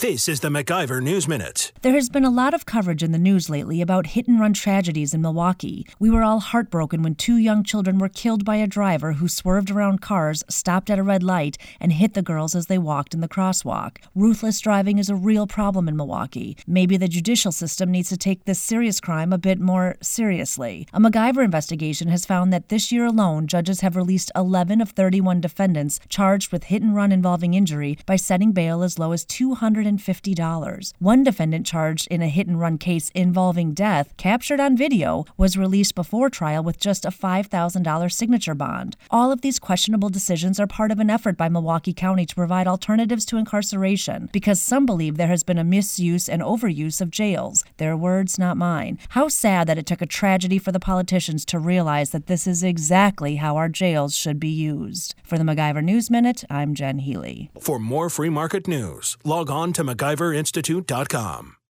This is the MacIver News Minute. There has been a lot of coverage in the news lately about hit and run tragedies in Milwaukee. We were all heartbroken when two young children were killed by a driver who swerved around cars, stopped at a red light, and hit the girls as they walked in the crosswalk. Ruthless driving is a real problem in Milwaukee. Maybe the judicial system needs to take this serious crime a bit more seriously. A MacIver investigation has found that this year alone, judges have released 11 of 31 defendants charged with hit and run involving injury by setting bail as low as 200 $150. One defendant charged in a hit and run case involving death, captured on video, was released before trial with just a $5,000 signature bond. All of these questionable decisions are part of an effort by Milwaukee County to provide alternatives to incarceration because some believe there has been a misuse and overuse of jails. Their words, not mine. How sad that it took a tragedy for the politicians to realize that this is exactly how our jails should be used. For the MacIver News Minute, I'm Jen Healy. For more free market news, log on to MacIverInstitute.com.